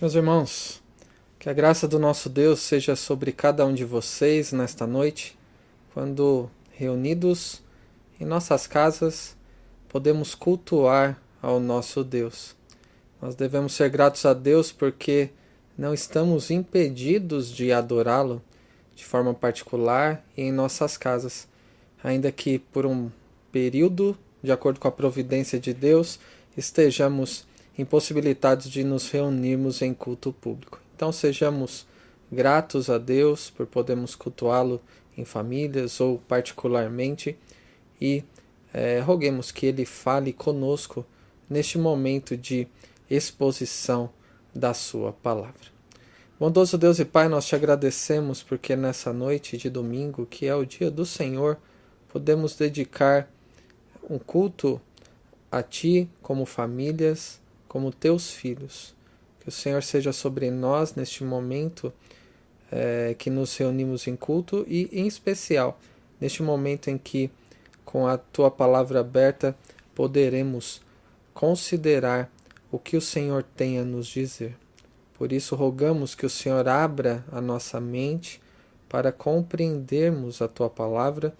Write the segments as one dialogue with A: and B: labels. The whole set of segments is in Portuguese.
A: Meus irmãos, que a graça do nosso Deus seja sobre cada um de vocês nesta noite, quando reunidos em nossas casas podemos cultuar ao nosso Deus. Nós devemos ser gratos a Deus porque não estamos impedidos de adorá-lo de forma particular e em nossas casas, ainda que por um período, de acordo com a providência de Deus, estejamos impossibilitados de nos reunirmos em culto público. Então sejamos gratos a Deus por podermos cultuá-lo em famílias ou particularmente e é, roguemos que Ele fale conosco neste momento de exposição da Sua palavra. Bondoso Deus e Pai, nós te agradecemos porque nessa noite de domingo, que é o dia do Senhor, podemos dedicar um culto a Ti como famílias como teus filhos. Que o Senhor seja sobre nós neste momento é, que nos reunimos em culto e, em especial, neste momento em que, com a tua palavra aberta, poderemos considerar o que o Senhor tem a nos dizer. Por isso, rogamos que o Senhor abra a nossa mente para compreendermos a tua palavra,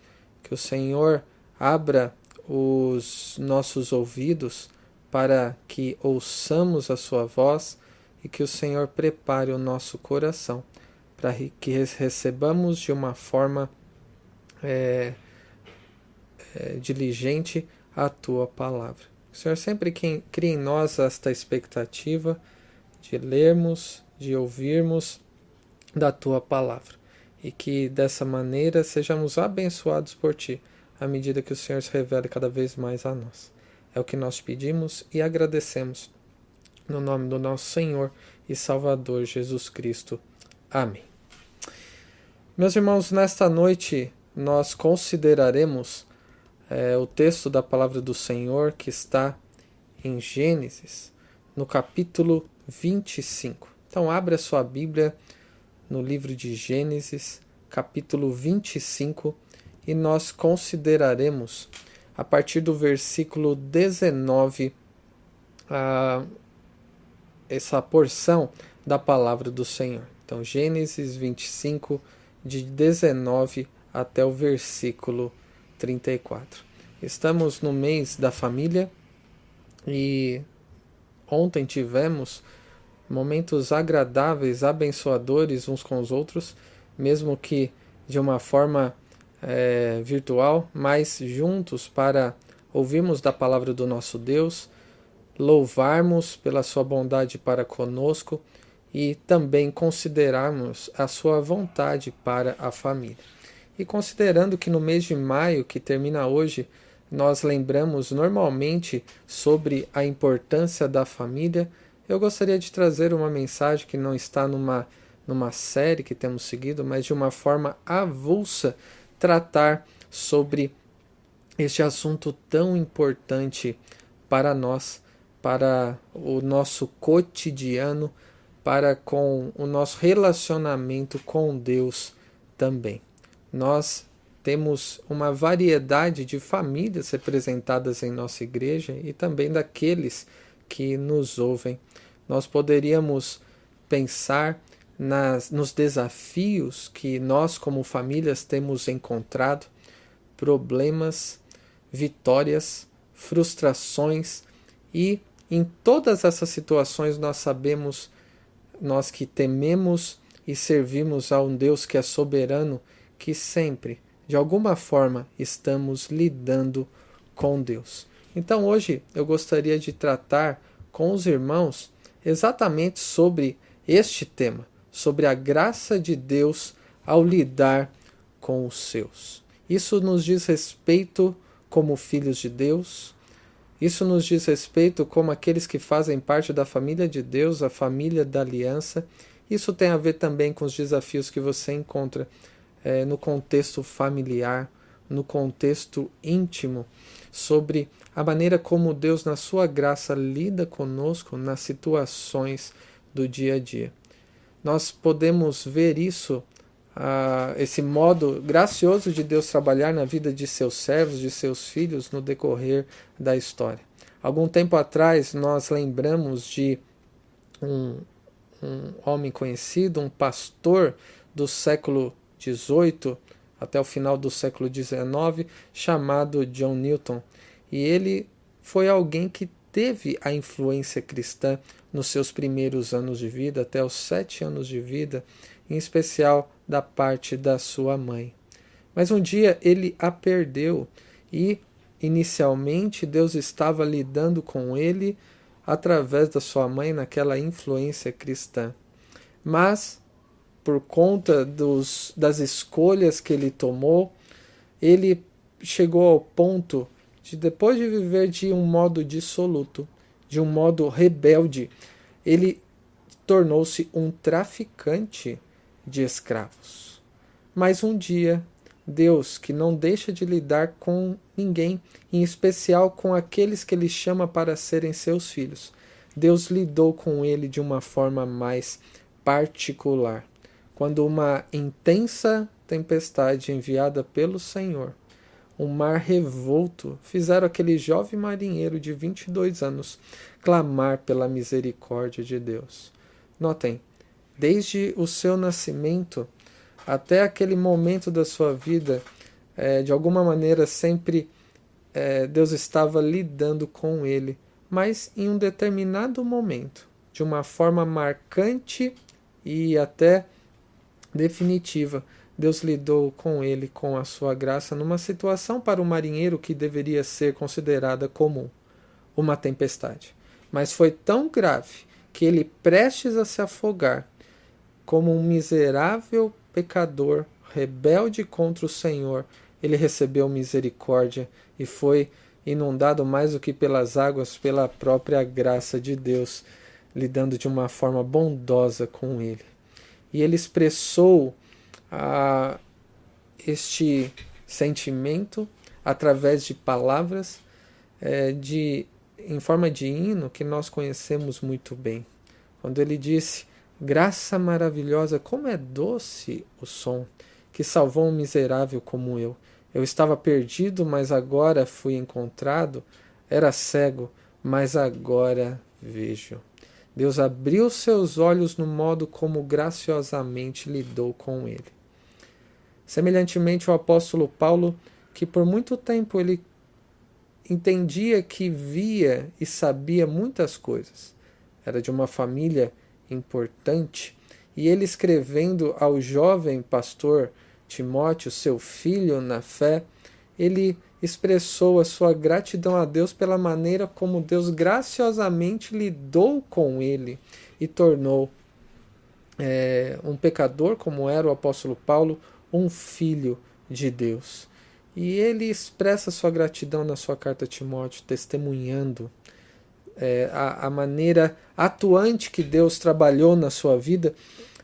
A: que o Senhor abra os nossos ouvidos para que ouçamos a sua voz e que o Senhor prepare o nosso coração para que recebamos de uma forma é, é, diligente a tua palavra. O Senhor sempre cria em nós esta expectativa de lermos, de ouvirmos da tua palavra e que dessa maneira sejamos abençoados por ti à medida que o Senhor se revele cada vez mais a nós. É o que nós pedimos e agradecemos. No nome do nosso Senhor e Salvador Jesus Cristo. Amém. Meus irmãos, nesta noite nós consideraremos é, o texto da palavra do Senhor que está em Gênesis, no capítulo 25. Então, abra sua Bíblia no livro de Gênesis, capítulo 25, e nós consideraremos a partir do versículo 19, a, essa porção da palavra do Senhor. Então, Gênesis 25, de 19 até o versículo 34. Estamos no mês da família e ontem tivemos momentos agradáveis, abençoadores uns com os outros, mesmo que de uma forma é, virtual, mas juntos para ouvirmos da palavra do nosso Deus, louvarmos pela sua bondade para conosco e também considerarmos a sua vontade para a família. E considerando que no mês de maio, que termina hoje, nós lembramos normalmente sobre a importância da família, eu gostaria de trazer uma mensagem que não está numa, numa série que temos seguido, mas de uma forma avulsa tratar sobre este assunto tão importante para nós, para o nosso cotidiano, para com o nosso relacionamento com Deus também. Nós temos uma variedade de famílias representadas em nossa igreja e também daqueles que nos ouvem. Nós poderíamos pensar nas, nos desafios que nós, como famílias, temos encontrado, problemas, vitórias, frustrações e em todas essas situações nós sabemos, nós que tememos e servimos a um Deus que é soberano, que sempre, de alguma forma, estamos lidando com Deus. Então hoje eu gostaria de tratar com os irmãos exatamente sobre este tema sobre a graça de Deus ao lidar com os seus. Isso nos diz respeito como filhos de Deus, isso nos diz respeito como aqueles que fazem parte da família de Deus, a família da aliança. Isso tem a ver também com os desafios que você encontra é, no contexto familiar, no contexto íntimo, sobre a maneira como Deus, na sua graça, lida conosco nas situações do dia a dia nós podemos ver isso, uh, esse modo gracioso de Deus trabalhar na vida de seus servos, de seus filhos, no decorrer da história. Algum tempo atrás, nós lembramos de um, um homem conhecido, um pastor do século XVIII até o final do século XIX, chamado John Newton. E ele foi alguém que teve a influência cristã nos seus primeiros anos de vida, até os sete anos de vida, em especial da parte da sua mãe. Mas um dia ele a perdeu e, inicialmente, Deus estava lidando com ele através da sua mãe naquela influência cristã. Mas, por conta dos, das escolhas que ele tomou, ele chegou ao ponto de, depois de viver de um modo dissoluto, de um modo rebelde, ele tornou-se um traficante de escravos. Mas um dia, Deus, que não deixa de lidar com ninguém, em especial com aqueles que ele chama para serem seus filhos, Deus lidou com ele de uma forma mais particular. Quando uma intensa tempestade enviada pelo Senhor, um mar revolto, fizeram aquele jovem marinheiro de 22 anos clamar pela misericórdia de Deus. Notem, desde o seu nascimento até aquele momento da sua vida, é, de alguma maneira sempre é, Deus estava lidando com ele, mas em um determinado momento, de uma forma marcante e até definitiva, Deus lidou com ele com a sua graça numa situação para um marinheiro que deveria ser considerada comum, uma tempestade. Mas foi tão grave que ele, prestes a se afogar, como um miserável pecador, rebelde contra o Senhor, ele recebeu misericórdia e foi inundado mais do que pelas águas, pela própria graça de Deus, lidando de uma forma bondosa com ele. E ele expressou ah, este sentimento através de palavras é, de em forma de hino que nós conhecemos muito bem. Quando ele disse: Graça maravilhosa, como é doce o som que salvou um miserável como eu. Eu estava perdido, mas agora fui encontrado. Era cego, mas agora vejo. Deus abriu seus olhos no modo como graciosamente lidou com ele. Semelhantemente, o apóstolo Paulo, que por muito tempo ele entendia que via e sabia muitas coisas, era de uma família importante, e ele escrevendo ao jovem pastor Timóteo, seu filho na fé, ele expressou a sua gratidão a Deus pela maneira como Deus graciosamente lidou com ele e tornou é, um pecador, como era o apóstolo Paulo, um filho de Deus. E ele expressa sua gratidão na sua carta a Timóteo, testemunhando é, a, a maneira atuante que Deus trabalhou na sua vida,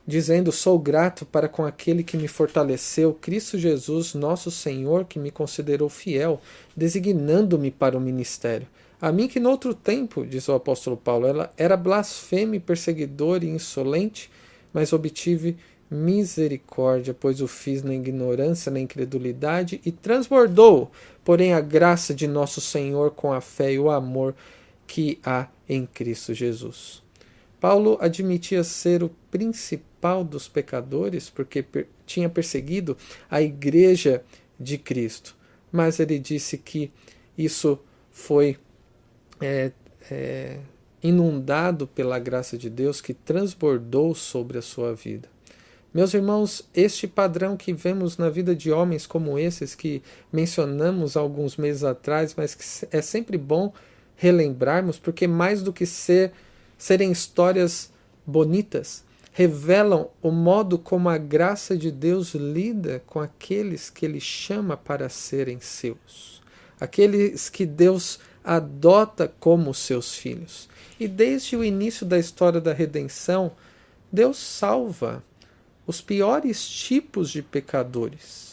A: dizendo: Sou grato para com aquele que me fortaleceu, Cristo Jesus, nosso Senhor, que me considerou fiel, designando-me para o ministério. A mim que noutro tempo, diz o apóstolo Paulo, ela era blasfemo, perseguidor e insolente, mas obtive misericórdia, pois o fiz na ignorância, na incredulidade, e transbordou, porém, a graça de nosso Senhor com a fé e o amor que há em Cristo Jesus. Paulo admitia ser o principal dos pecadores porque per tinha perseguido a igreja de Cristo, mas ele disse que isso foi é, é, inundado pela graça de Deus que transbordou sobre a sua vida. Meus irmãos, este padrão que vemos na vida de homens como esses que mencionamos alguns meses atrás, mas que é sempre bom relembrarmos, porque mais do que ser serem histórias bonitas, revelam o modo como a graça de Deus lida com aqueles que ele chama para serem seus, aqueles que Deus adota como seus filhos. E desde o início da história da redenção, Deus salva os piores tipos de pecadores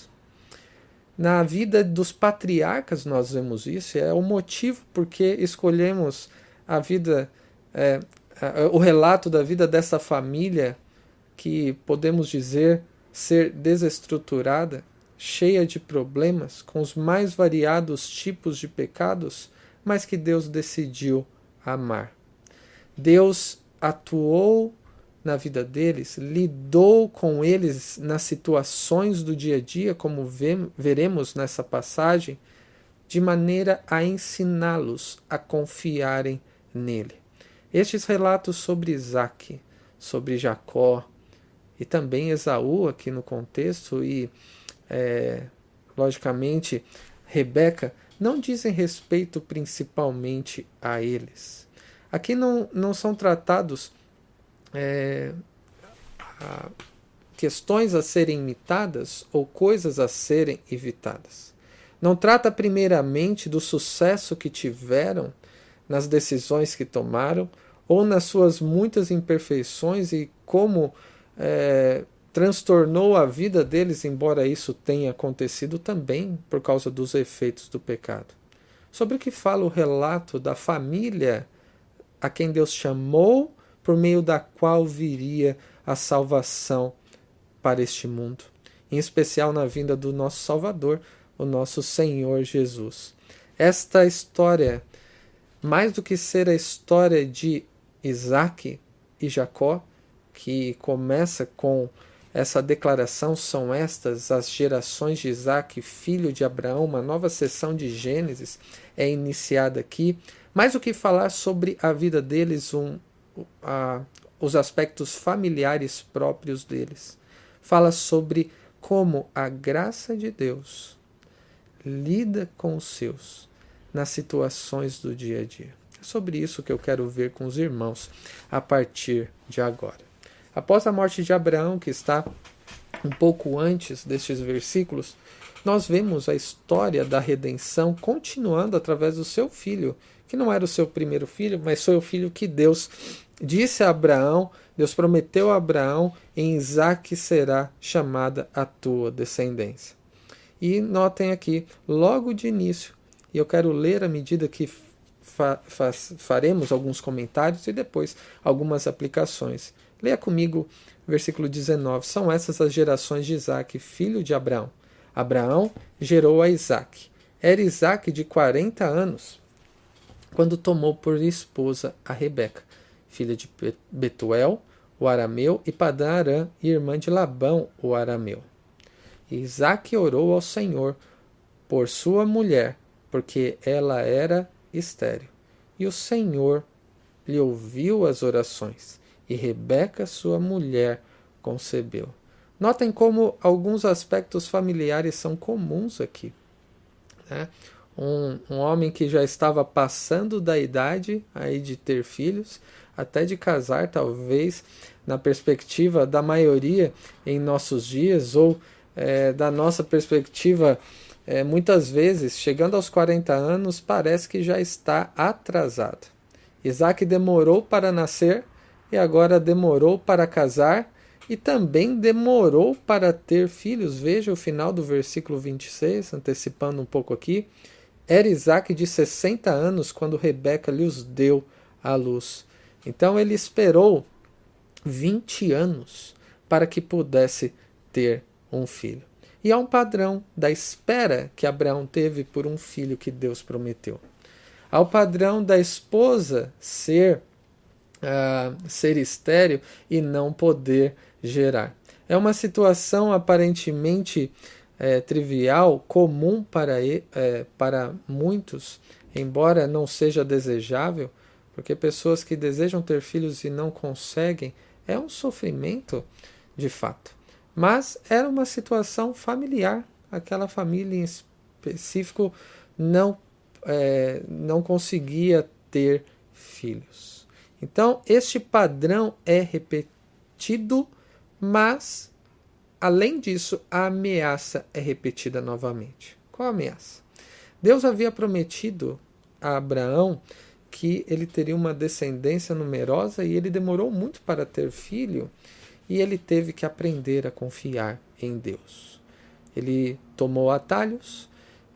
A: na vida dos patriarcas nós vemos isso, é o motivo porque escolhemos a vida, é, o relato da vida dessa família que podemos dizer ser desestruturada, cheia de problemas, com os mais variados tipos de pecados, mas que Deus decidiu amar. Deus atuou na vida deles, lidou com eles nas situações do dia a dia, como veremos nessa passagem, de maneira a ensiná-los a confiarem nele. Estes relatos sobre Isaac, sobre Jacó e também Esaú aqui no contexto e, é, logicamente, Rebeca, não dizem respeito principalmente a eles. Aqui não, não são tratados é, a, questões a serem imitadas ou coisas a serem evitadas. Não trata primeiramente do sucesso que tiveram nas decisões que tomaram ou nas suas muitas imperfeições e como é, transtornou a vida deles, embora isso tenha acontecido também por causa dos efeitos do pecado. Sobre o que fala o relato da família a quem Deus chamou, por meio da qual viria a salvação para este mundo, em especial na vinda do nosso Salvador, o nosso Senhor Jesus. Esta história, mais do que ser a história de Isaac e Jacó, que começa com essa declaração, são estas as gerações de Isaac, filho de Abraão, uma nova sessão de Gênesis é iniciada aqui. Mais do que falar sobre a vida deles, um, a, os aspectos familiares próprios deles. Fala sobre como a graça de Deus lida com os seus nas situações do dia a dia. É sobre isso que eu quero ver com os irmãos a partir de agora. Após a morte de Abraão, que está um pouco antes destes versículos, nós vemos a história da redenção continuando através do seu filho, que não era o seu primeiro filho, mas foi o filho que Deus disse a Abraão, Deus prometeu a Abraão, em Isaac será chamada a tua descendência. E notem aqui, logo de início, e eu quero ler à medida que fa faremos alguns comentários e depois algumas aplicações. Leia comigo versículo 19. São essas as gerações de Isaac, filho de Abraão. Abraão gerou a Isaac. Era Isaac de 40 anos quando tomou por esposa a Rebeca, filha de Betuel, o arameu, e Padã Arã, irmã de Labão, o arameu. Isaac orou ao Senhor por sua mulher, porque ela era estéril. E o Senhor lhe ouviu as orações, e Rebeca, sua mulher, concebeu. Notem como alguns aspectos familiares são comuns aqui. Né? Um, um homem que já estava passando da idade aí de ter filhos, até de casar, talvez, na perspectiva da maioria em nossos dias, ou é, da nossa perspectiva, é, muitas vezes, chegando aos 40 anos, parece que já está atrasado. Isaac demorou para nascer e agora demorou para casar e também demorou para ter filhos. Veja o final do versículo 26, antecipando um pouco aqui. Era Isaac de 60 anos quando Rebeca lhes deu a luz. Então ele esperou 20 anos para que pudesse ter um filho. E há um padrão da espera que Abraão teve por um filho que Deus prometeu. Há o padrão da esposa ser uh, ser estéreo e não poder gerar. É uma situação aparentemente é, trivial, comum para, é, para muitos, embora não seja desejável, porque pessoas que desejam ter filhos e não conseguem é um sofrimento de fato. Mas era uma situação familiar, aquela família em específico não, é, não conseguia ter filhos. Então, este padrão é repetido, mas, além disso, a ameaça é repetida novamente. Qual a ameaça? Deus havia prometido a Abraão que ele teria uma descendência numerosa e ele demorou muito para ter filho e ele teve que aprender a confiar em Deus. Ele tomou atalhos,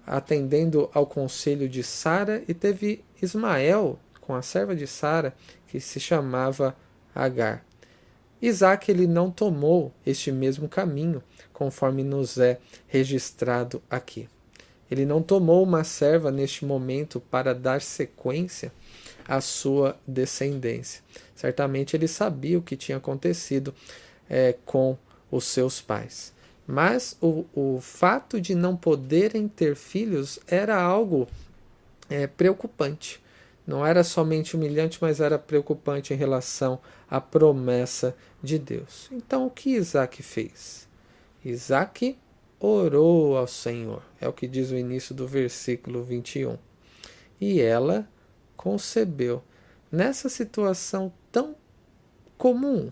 A: atendendo ao conselho de Sara e teve Ismael com a serva de Sara, que se chamava Agar. Isaac ele não tomou este mesmo caminho, conforme nos é registrado aqui. Ele não tomou uma serva neste momento para dar sequência a sua descendência. Certamente ele sabia o que tinha acontecido é, com os seus pais. Mas o, o fato de não poderem ter filhos era algo é, preocupante. Não era somente humilhante, mas era preocupante em relação à promessa de Deus. Então, o que Isaac fez? Isaac orou ao Senhor, é o que diz o início do versículo 21. E ela concebeu. Nessa situação tão comum,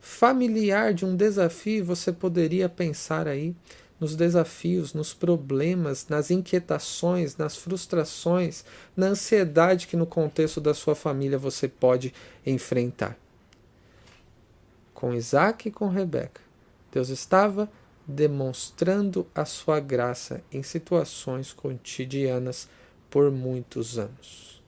A: familiar de um desafio, você poderia pensar aí nos desafios, nos problemas, nas inquietações, nas frustrações, na ansiedade que no contexto da sua família você pode enfrentar. Com Isaac e com Rebeca, Deus estava demonstrando a sua graça em situações cotidianas por muitos anos.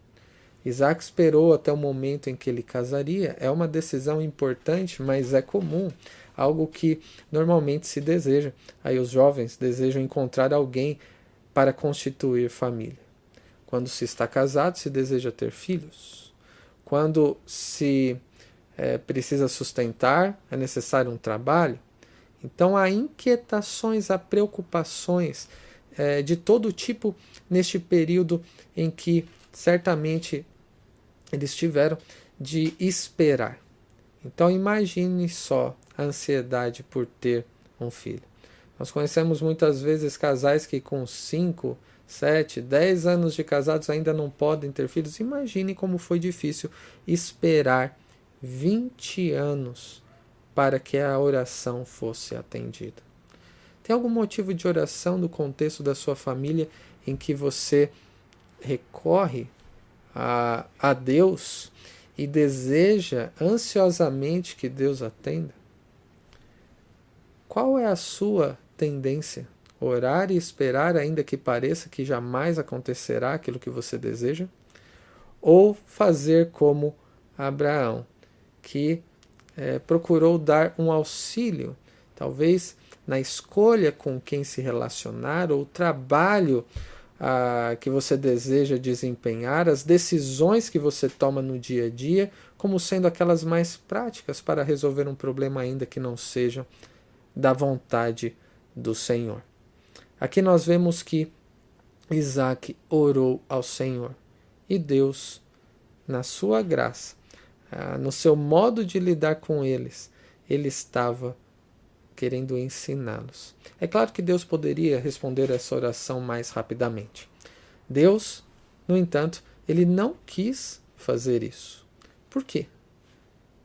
A: Isaac esperou até o momento em que ele casaria. É uma decisão importante, mas é comum, algo que normalmente se deseja. Aí os jovens desejam encontrar alguém para constituir família. Quando se está casado, se deseja ter filhos. Quando se é, precisa sustentar, é necessário um trabalho. Então há inquietações, há preocupações é, de todo tipo neste período em que certamente eles tiveram de esperar. Então imagine só a ansiedade por ter um filho. Nós conhecemos muitas vezes casais que com 5, 7, 10 anos de casados ainda não podem ter filhos. Imagine como foi difícil esperar 20 anos para que a oração fosse atendida. Tem algum motivo de oração no contexto da sua família em que você recorre a, a Deus e deseja ansiosamente que Deus atenda? Qual é a sua tendência? Orar e esperar, ainda que pareça que jamais acontecerá aquilo que você deseja? Ou fazer como Abraão, que é, procurou dar um auxílio, talvez na escolha com quem se relacionar ou trabalho ah, que você deseja desempenhar, as decisões que você toma no dia a dia, como sendo aquelas mais práticas para resolver um problema, ainda que não sejam da vontade do Senhor. Aqui nós vemos que Isaac orou ao Senhor e Deus, na sua graça, ah, no seu modo de lidar com eles, ele estava querendo ensiná-los. É claro que Deus poderia responder essa oração mais rapidamente. Deus, no entanto, ele não quis fazer isso. Por quê?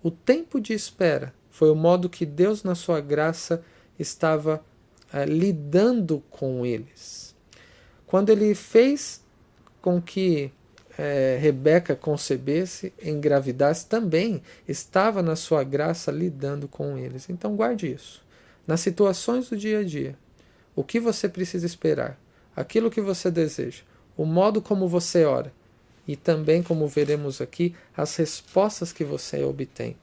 A: O tempo de espera foi o modo que Deus, na sua graça, estava ah, lidando com eles. Quando ele fez com que é, Rebeca concebesse, engravidasse, também estava na sua graça lidando com eles. Então guarde isso. Nas situações do dia a dia, o que você precisa esperar, aquilo que você deseja, o modo como você ora e também, como veremos aqui, as respostas que você obtém.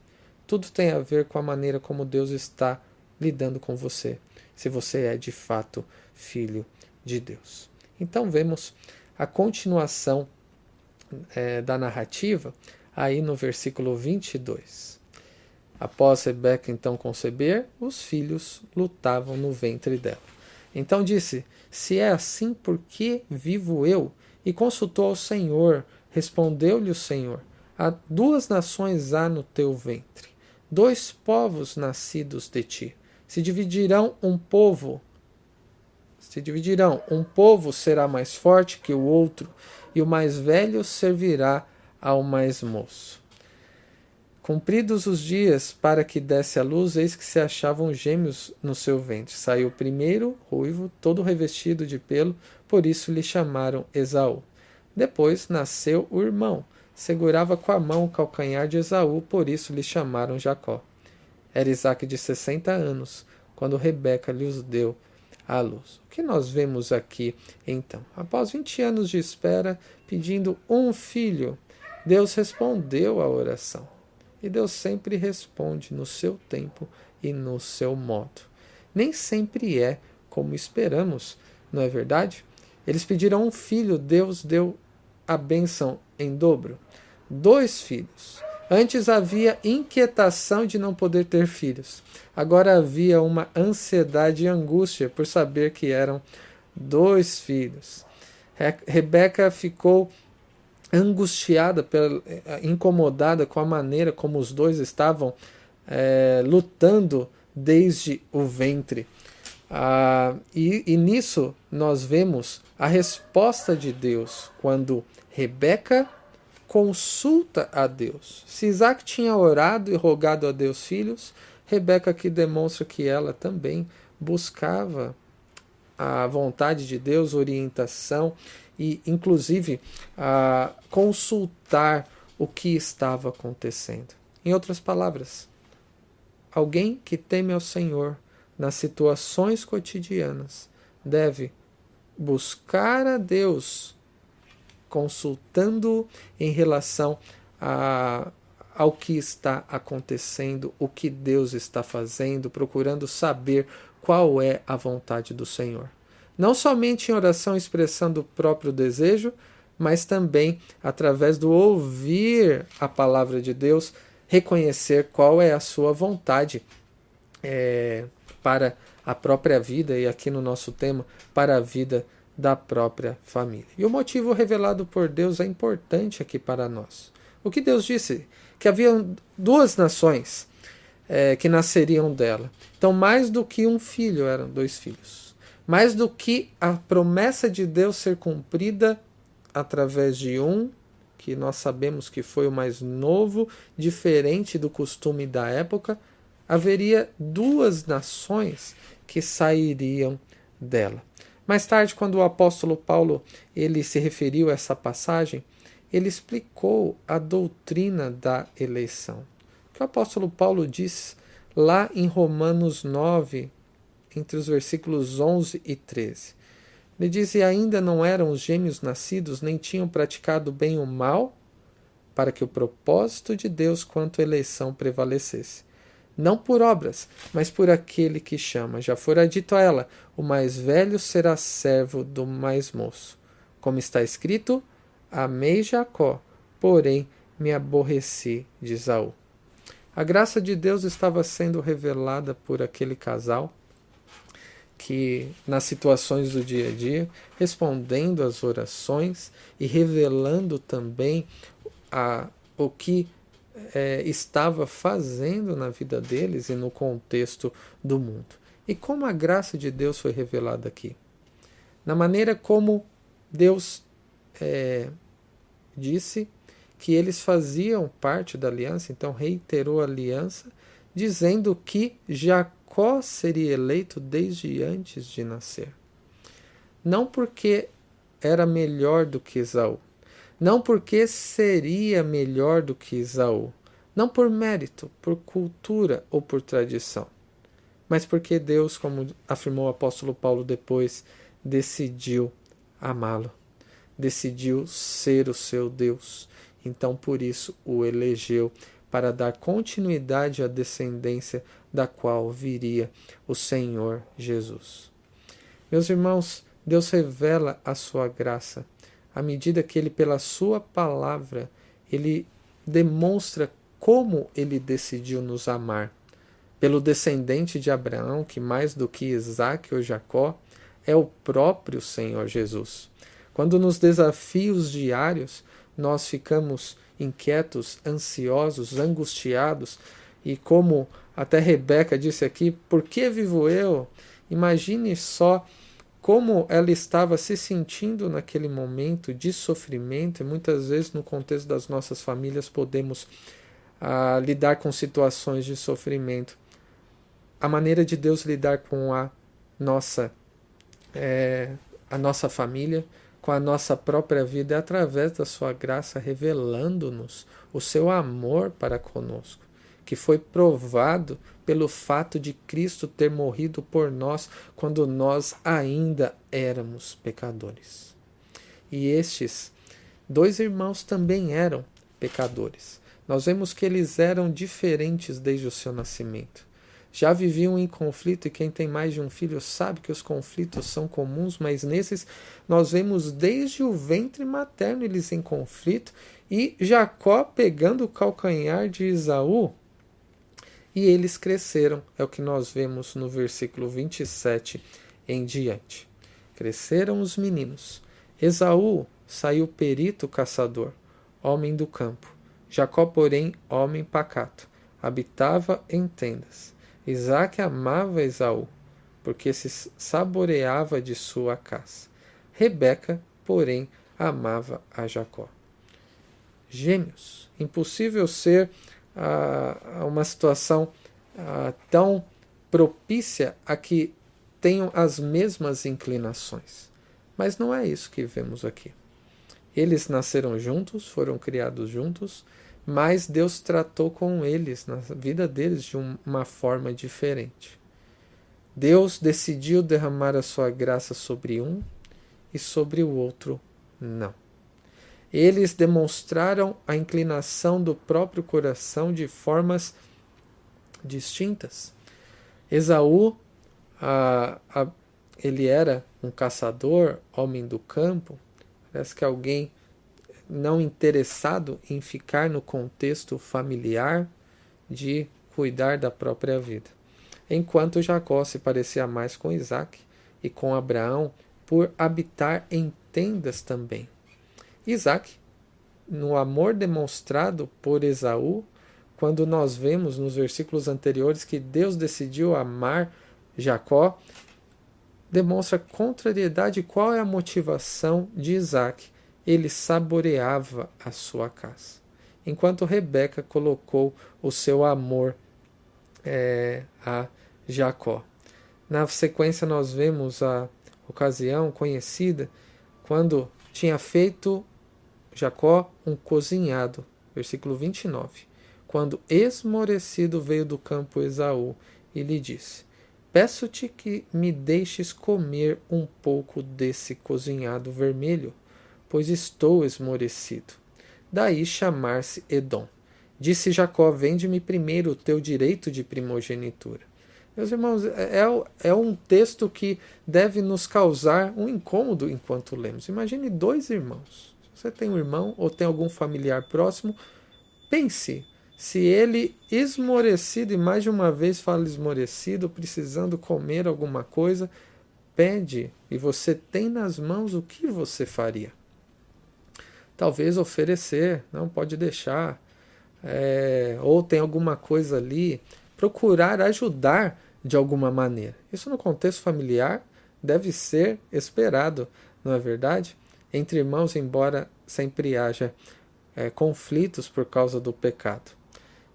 A: Tudo tem a ver com a maneira como Deus está lidando com você, se você é de fato filho de Deus. Então vemos a continuação é, da narrativa, aí no versículo 22. Após Rebeca então conceber, os filhos lutavam no ventre dela. Então disse: Se é assim, por que vivo eu? E consultou ao Senhor. Respondeu-lhe o Senhor: Há duas nações há no teu ventre, dois povos nascidos de ti. Se dividirão um povo, se dividirão, um povo será mais forte que o outro, e o mais velho servirá ao mais moço. Cumpridos os dias para que desse a luz, eis que se achavam gêmeos no seu ventre. Saiu primeiro, ruivo, todo revestido de pelo, por isso lhe chamaram Esaú. Depois nasceu o irmão, segurava com a mão o calcanhar de Esaú, por isso lhe chamaram Jacó. Era Isaac de sessenta anos, quando Rebeca lhes deu à luz. O que nós vemos aqui então? Após 20 anos de espera, pedindo um filho, Deus respondeu à oração. E Deus sempre responde no seu tempo e no seu modo. Nem sempre é como esperamos, não é verdade? Eles pediram um filho, Deus deu a bênção em dobro. dois filhos. Antes havia inquietação de não poder ter filhos. Agora havia uma ansiedade e angústia por saber que eram dois filhos. Rebeca ficou angustiada, incomodada com a maneira como os dois estavam é, lutando desde o ventre. Ah, e, e nisso nós vemos a resposta de Deus quando Rebeca consulta a Deus. Se Isaac tinha orado e rogado a Deus filhos, Rebeca aqui demonstra que ela também buscava a vontade de Deus, orientação e, inclusive, a consultar o que estava acontecendo. Em outras palavras, alguém que teme ao Senhor nas situações cotidianas deve buscar a Deus consultando em relação a, ao que está acontecendo, o que Deus está fazendo, procurando saber qual é a vontade do Senhor. Não somente em oração expressando o próprio desejo, mas também através do ouvir a palavra de Deus, reconhecer qual é a sua vontade é, para a própria vida, e aqui no nosso tema, para a vida da própria família. E o motivo revelado por Deus é importante aqui para nós. O que Deus disse? Que havia duas nações é, que nasceriam dela. Então, mais do que um filho, eram dois filhos. Mais do que a promessa de Deus ser cumprida através de um, que nós sabemos que foi o mais novo, diferente do costume da época, haveria duas nações que sairiam dela. Mais tarde, quando o apóstolo Paulo ele se referiu a essa passagem, ele explicou a doutrina da eleição. O que o apóstolo Paulo diz lá em Romanos 9, entre os versículos 11 e 13. Ele diz: E ainda não eram os gêmeos nascidos, nem tinham praticado bem ou mal, para que o propósito de Deus quanto à eleição prevalecesse não por obras, mas por aquele que chama. Já fora dito a ela: o mais velho será servo do mais moço. Como está escrito: Amei Jacó, porém me aborreci de Esaú. A graça de Deus estava sendo revelada por aquele casal que, nas situações do dia a dia, respondendo às orações e revelando também a, o que é, estava fazendo na vida deles e no contexto do mundo. E como a graça de Deus foi revelada aqui? Na maneira como Deus é, disse que eles faziam parte da aliança, então reiterou a aliança, dizendo que Jacó seria eleito desde antes de nascer. Não porque era melhor do que Esaú, não porque seria melhor do que Esaú, não por mérito, por cultura ou por tradição, mas porque Deus, como afirmou o apóstolo Paulo depois, decidiu amá-lo, decidiu ser o seu Deus. Então, por isso, o elegeu para dar continuidade à descendência da qual viria o Senhor Jesus. Meus irmãos, Deus revela a sua graça à medida que ele, pela sua palavra, ele demonstra como ele decidiu nos amar. Pelo descendente de Abraão, que mais do que Isaac ou Jacó, é o próprio Senhor Jesus. Quando nos desafios diários nós ficamos inquietos, ansiosos, angustiados, e como até Rebeca disse aqui, por que vivo eu? Imagine só como ela estava se sentindo naquele momento de sofrimento, e muitas vezes no contexto das nossas famílias podemos ah, lidar com situações de sofrimento. A maneira de Deus lidar com a nossa, é, a nossa família, com a nossa própria vida, é através da sua graça, revelando-nos o seu amor para conosco que foi provado pelo fato de Cristo ter morrido por nós quando nós ainda éramos pecadores. E estes dois irmãos também eram pecadores. Nós vemos que eles eram diferentes desde o seu nascimento. já viviam em conflito, e quem tem mais de um filho sabe que os conflitos são comuns, mas nesses nós vemos desde o ventre materno eles em conflito, e Jacó pegando o calcanhar de Esaú, e eles cresceram, é o que nós vemos no versículo 27 em diante. Cresceram os meninos. Esaú saiu perito caçador, homem do campo. Jacó, porém, homem pacato, habitava em tendas. Isaac amava Esaú, porque se saboreava de sua caça. Rebeca, porém, amava a Jacó. Gêmeos. Impossível ser ah, uma situação ah, tão propícia a que tenham as mesmas inclinações. Mas não é isso que vemos aqui. Eles nasceram juntos, foram criados juntos, mas Deus tratou com eles, na vida deles, de uma forma diferente. Deus decidiu derramar a sua graça sobre um e sobre o outro não. Eles demonstraram a inclinação do próprio coração de formas distintas. Esaú a, a, ele era um caçador, homem do campo, parece que alguém não interessado em ficar no contexto familiar de cuidar da própria vida. Enquanto Jacó se parecia mais com Isaac e com Abraão por habitar em tendas também. Isaac, no amor demonstrado por Esaú, quando nós vemos nos versículos anteriores que Deus decidiu amar Jacó, demonstra contrariedade qual é a motivação de Isaac. Ele saboreava a sua casa. Enquanto Rebeca colocou o seu amor é, a Jacó. Na sequência, nós vemos a ocasião conhecida quando tinha feito Jacó um cozinhado. Versículo 29. Quando esmorecido veio do campo Esaú e lhe disse: Peço-te que me deixes comer um pouco desse cozinhado vermelho, pois estou esmorecido. Daí chamar-se Edom. Disse Jacó: Vende-me primeiro o teu direito de primogenitura. Meus irmãos, é, é, é um texto que deve nos causar um incômodo enquanto lemos. Imagine dois irmãos. Você tem um irmão ou tem algum familiar próximo, pense se ele esmorecido, e mais de uma vez fala esmorecido, precisando comer alguma coisa, pede e você tem nas mãos, o que você faria? Talvez oferecer, não pode deixar, é, ou tem alguma coisa ali, procurar ajudar de alguma maneira. Isso no contexto familiar deve ser esperado, não é verdade? Entre irmãos, embora sempre haja é, conflitos por causa do pecado.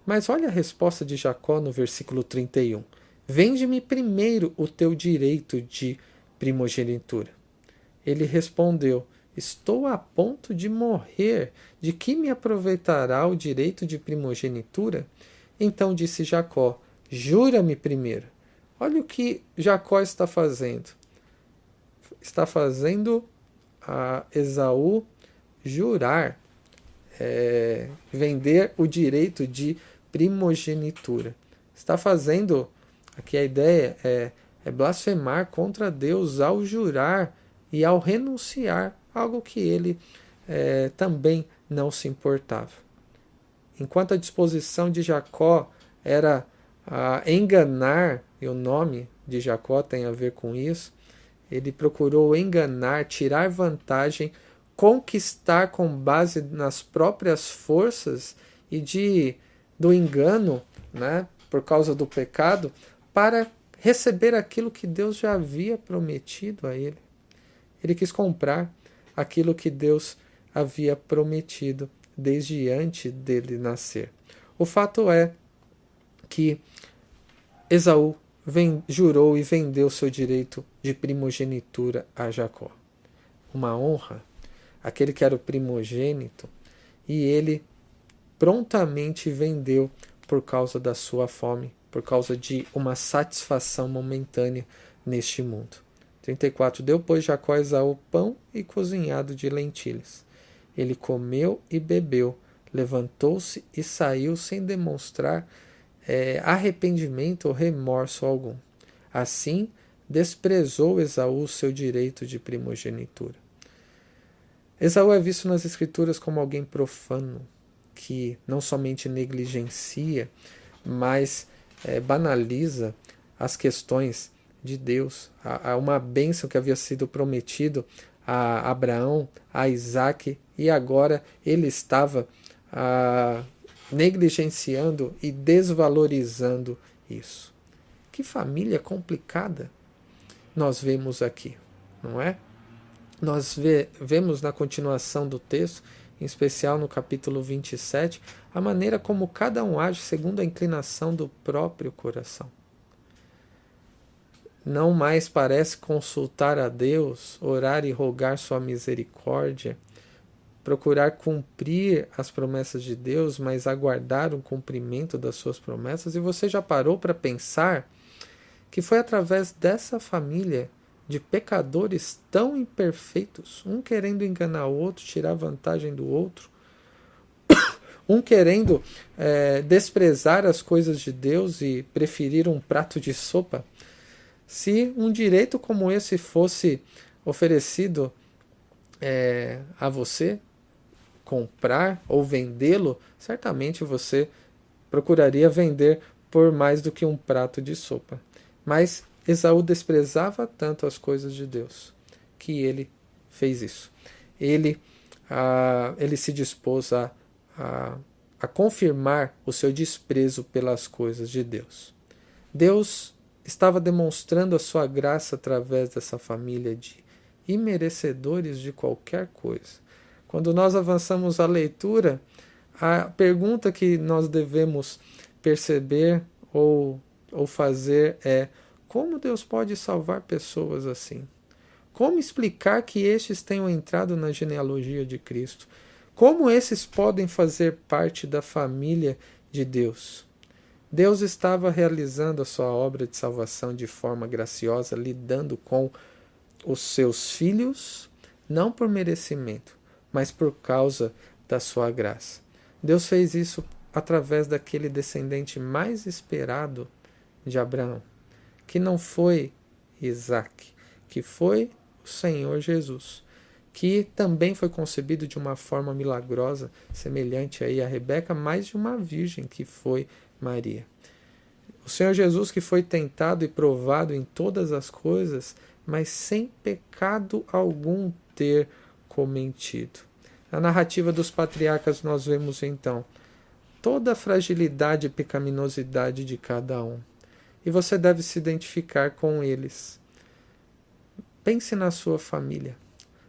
A: Mas olha a resposta de Jacó no versículo 31. Vende-me primeiro o teu direito de primogenitura. Ele respondeu: Estou a ponto de morrer. De que me aproveitará o direito de primogenitura? Então disse Jacó: Jura-me primeiro. Olha o que Jacó está fazendo. Está fazendo a Esaú jurar, é, vender o direito de primogenitura. Está fazendo, aqui a ideia é, é blasfemar contra Deus ao jurar e ao renunciar, algo que ele é, também não se importava. Enquanto a disposição de Jacó era a enganar, e o nome de Jacó tem a ver com isso, ele procurou enganar, tirar vantagem, conquistar com base nas próprias forças e de do engano, né, por causa do pecado, para receber aquilo que Deus já havia prometido a ele. Ele quis comprar aquilo que Deus havia prometido desde antes dele nascer. O fato é que Esaú jurou e vendeu seu direito de primogenitura a Jacó. Uma honra, aquele que era o primogênito, e ele prontamente vendeu por causa da sua fome, por causa de uma satisfação momentânea neste mundo. 34. Deu, pois, Jacó a pão e cozinhado de lentilhas. Ele comeu e bebeu, levantou-se e saiu sem demonstrar é, arrependimento ou remorso algum. Assim, desprezou Esaú seu direito de primogenitura. Esaú é visto nas Escrituras como alguém profano, que não somente negligencia, mas é, banaliza as questões de Deus, a uma bênção que havia sido prometido a Abraão, a Isaac, e agora ele estava a, negligenciando e desvalorizando isso. Que família complicada nós vemos aqui, não é? Nós vê, vemos na continuação do texto, em especial no capítulo 27, a maneira como cada um age segundo a inclinação do próprio coração. Não mais parece consultar a Deus, orar e rogar sua misericórdia, procurar cumprir as promessas de Deus, mas aguardar o cumprimento das suas promessas. E você já parou para pensar que foi através dessa família de pecadores tão imperfeitos, um querendo enganar o outro, tirar vantagem do outro, um querendo é, desprezar as coisas de Deus e preferir um prato de sopa. Se um direito como esse fosse oferecido é, a você, comprar ou vendê-lo, certamente você procuraria vender por mais do que um prato de sopa. Mas Esaú desprezava tanto as coisas de Deus que ele fez isso. Ele, ah, ele se dispôs a, a, a confirmar o seu desprezo pelas coisas de Deus. Deus estava demonstrando a sua graça através dessa família de imerecedores de qualquer coisa. Quando nós avançamos a leitura, a pergunta que nós devemos perceber ou, ou fazer é: como Deus pode salvar pessoas assim? Como explicar que estes tenham entrado na genealogia de Cristo? Como esses podem fazer parte da família de Deus? Deus estava realizando a sua obra de salvação de forma graciosa, lidando com os seus filhos, não por merecimento, mas por causa da sua graça. Deus fez isso através daquele descendente mais esperado de Abraão que não foi Isaac, que foi o Senhor Jesus, que também foi concebido de uma forma milagrosa, semelhante aí a Rebeca, mais de uma virgem que foi Maria. O Senhor Jesus que foi tentado e provado em todas as coisas, mas sem pecado algum ter cometido. Na narrativa dos patriarcas nós vemos então toda a fragilidade e pecaminosidade de cada um e você deve se identificar com eles. Pense na sua família,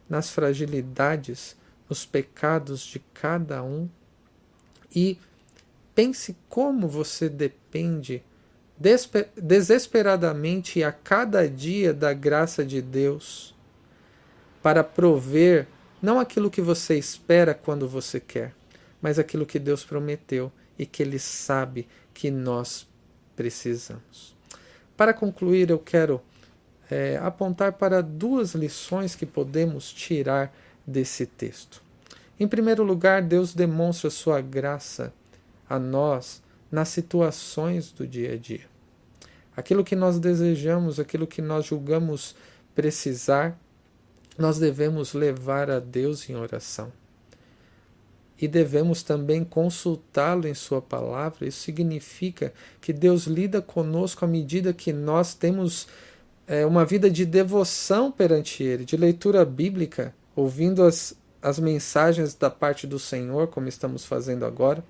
A: nas fragilidades, nos pecados de cada um e pense como você depende desesperadamente a cada dia da graça de Deus para prover não aquilo que você espera quando você quer, mas aquilo que Deus prometeu e que Ele sabe que nós precisamos. Para concluir, eu quero é, apontar para duas lições que podemos tirar desse texto. Em primeiro lugar, Deus demonstra sua graça a nós nas situações do dia a dia. Aquilo que nós desejamos, aquilo que nós julgamos precisar, nós devemos levar a Deus em oração e devemos também consultá-lo em Sua palavra. Isso significa que Deus lida conosco à medida que nós temos é, uma vida de devoção perante Ele, de leitura bíblica, ouvindo as, as mensagens da parte do Senhor, como estamos fazendo agora,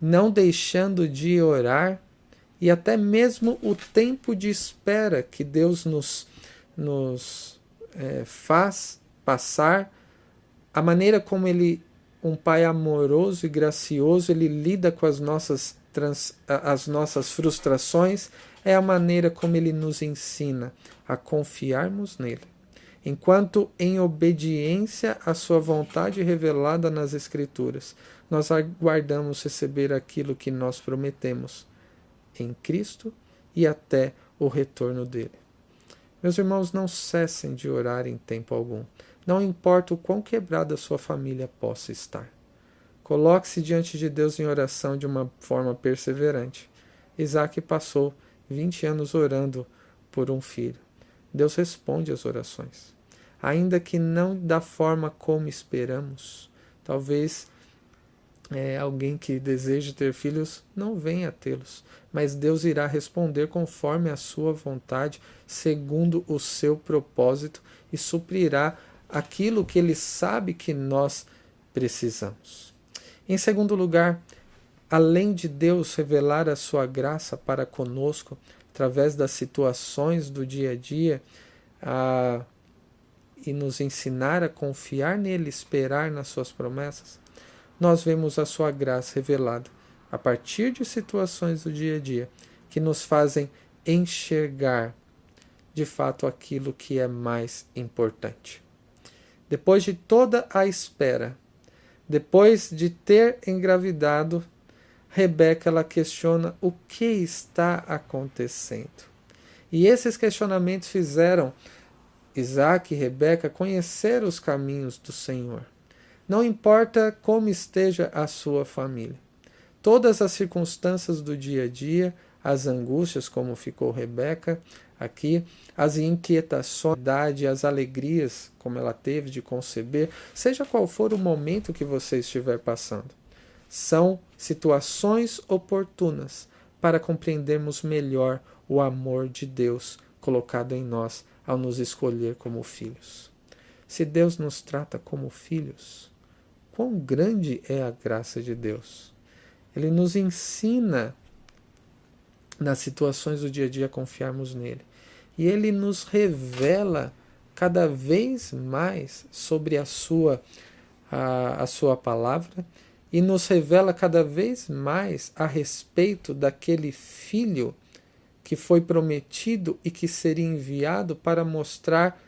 A: não deixando de orar e até mesmo o tempo de espera que Deus nos, nos é, faz passar, a maneira como Ele um pai amoroso e gracioso, ele lida com as nossas, trans, as nossas frustrações, é a maneira como ele nos ensina a confiarmos nele. Enquanto, em obediência à sua vontade revelada nas Escrituras, nós aguardamos receber aquilo que nós prometemos em Cristo e até o retorno dele. Meus irmãos, não cessem de orar em tempo algum. Não importa o quão quebrada sua família possa estar. Coloque-se diante de Deus em oração de uma forma perseverante. Isaac passou 20 anos orando por um filho. Deus responde às orações. Ainda que não da forma como esperamos. Talvez é, alguém que deseja ter filhos não venha tê-los, mas Deus irá responder conforme a sua vontade, segundo o seu propósito, e suprirá aquilo que ele sabe que nós precisamos. Em segundo lugar, além de Deus revelar a sua graça para conosco através das situações do dia a dia a, e nos ensinar a confiar nele, esperar nas suas promessas, nós vemos a sua graça revelada a partir de situações do dia a dia que nos fazem enxergar de fato aquilo que é mais importante. Depois de toda a espera, depois de ter engravidado, Rebeca ela questiona o que está acontecendo. E esses questionamentos fizeram Isaac e Rebeca conhecer os caminhos do Senhor. Não importa como esteja a sua família. Todas as circunstâncias do dia a dia, as angústias, como ficou Rebeca aqui, as inquietações, as alegrias, como ela teve de conceber, seja qual for o momento que você estiver passando, são situações oportunas para compreendermos melhor o amor de Deus colocado em nós ao nos escolher como filhos. Se Deus nos trata como filhos, quão grande é a graça de Deus! Ele nos ensina nas situações do dia a dia a confiarmos nele. E ele nos revela cada vez mais sobre a sua a, a sua palavra e nos revela cada vez mais a respeito daquele filho que foi prometido e que seria enviado para mostrar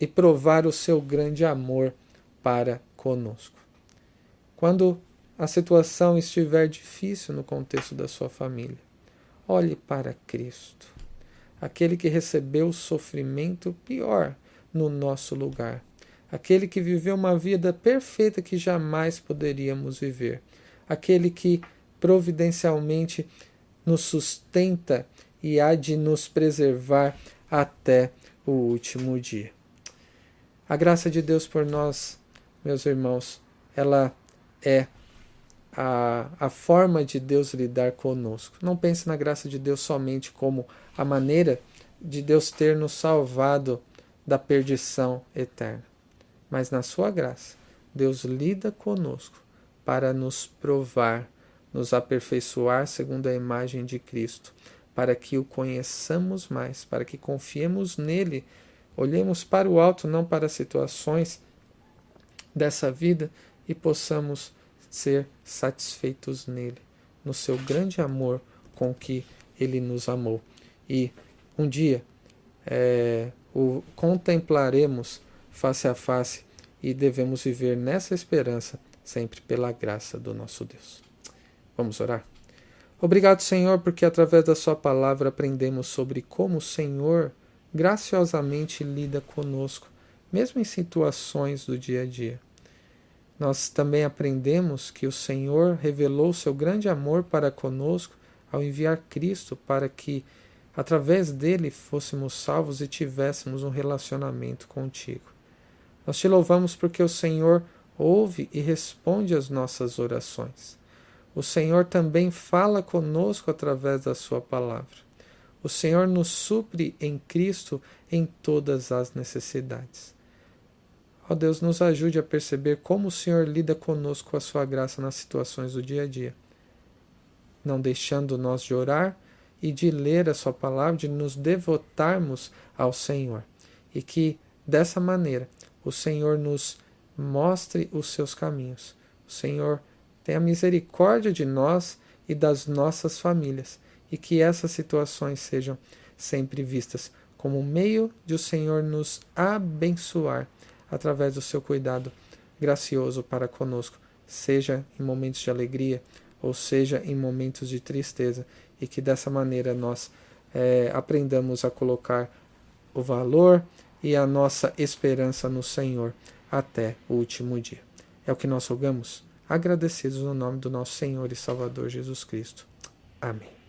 A: e provar o seu grande amor para conosco. Quando a situação estiver difícil no contexto da sua família, olhe para Cristo, aquele que recebeu o sofrimento pior no nosso lugar, aquele que viveu uma vida perfeita que jamais poderíamos viver, aquele que providencialmente nos sustenta e há de nos preservar até o último dia. A graça de Deus por nós, meus irmãos, ela é a, a forma de Deus lidar conosco. Não pense na graça de Deus somente como a maneira de Deus ter nos salvado da perdição eterna, mas na sua graça, Deus lida conosco para nos provar, nos aperfeiçoar segundo a imagem de Cristo, para que o conheçamos mais, para que confiemos nele, olhemos para o alto, não para as situações dessa vida e possamos ser satisfeitos nele, no seu grande amor com que ele nos amou. E um dia é, o contemplaremos face a face e devemos viver nessa esperança sempre pela graça do nosso Deus. Vamos orar? Obrigado, Senhor, porque através da Sua palavra aprendemos sobre como o Senhor graciosamente lida conosco, mesmo em situações do dia a dia. Nós também aprendemos que o Senhor revelou seu grande amor para conosco ao enviar Cristo para que, através dele, fôssemos salvos e tivéssemos um relacionamento contigo. Nós te louvamos porque o Senhor ouve e responde às nossas orações. O Senhor também fala conosco através da Sua palavra. O Senhor nos supre em Cristo em todas as necessidades. Ó oh Deus, nos ajude a perceber como o Senhor lida conosco com a sua graça nas situações do dia a dia, não deixando nós de orar e de ler a sua palavra, de nos devotarmos ao Senhor. E que dessa maneira o Senhor nos mostre os seus caminhos. O Senhor tenha misericórdia de nós e das nossas famílias, e que essas situações sejam sempre vistas como meio de o Senhor nos abençoar através do seu cuidado gracioso para conosco, seja em momentos de alegria ou seja em momentos de tristeza, e que dessa maneira nós é, aprendamos a colocar o valor e a nossa esperança no Senhor até o último dia. É o que nós rogamos agradecidos no nome do nosso Senhor e Salvador Jesus Cristo. Amém.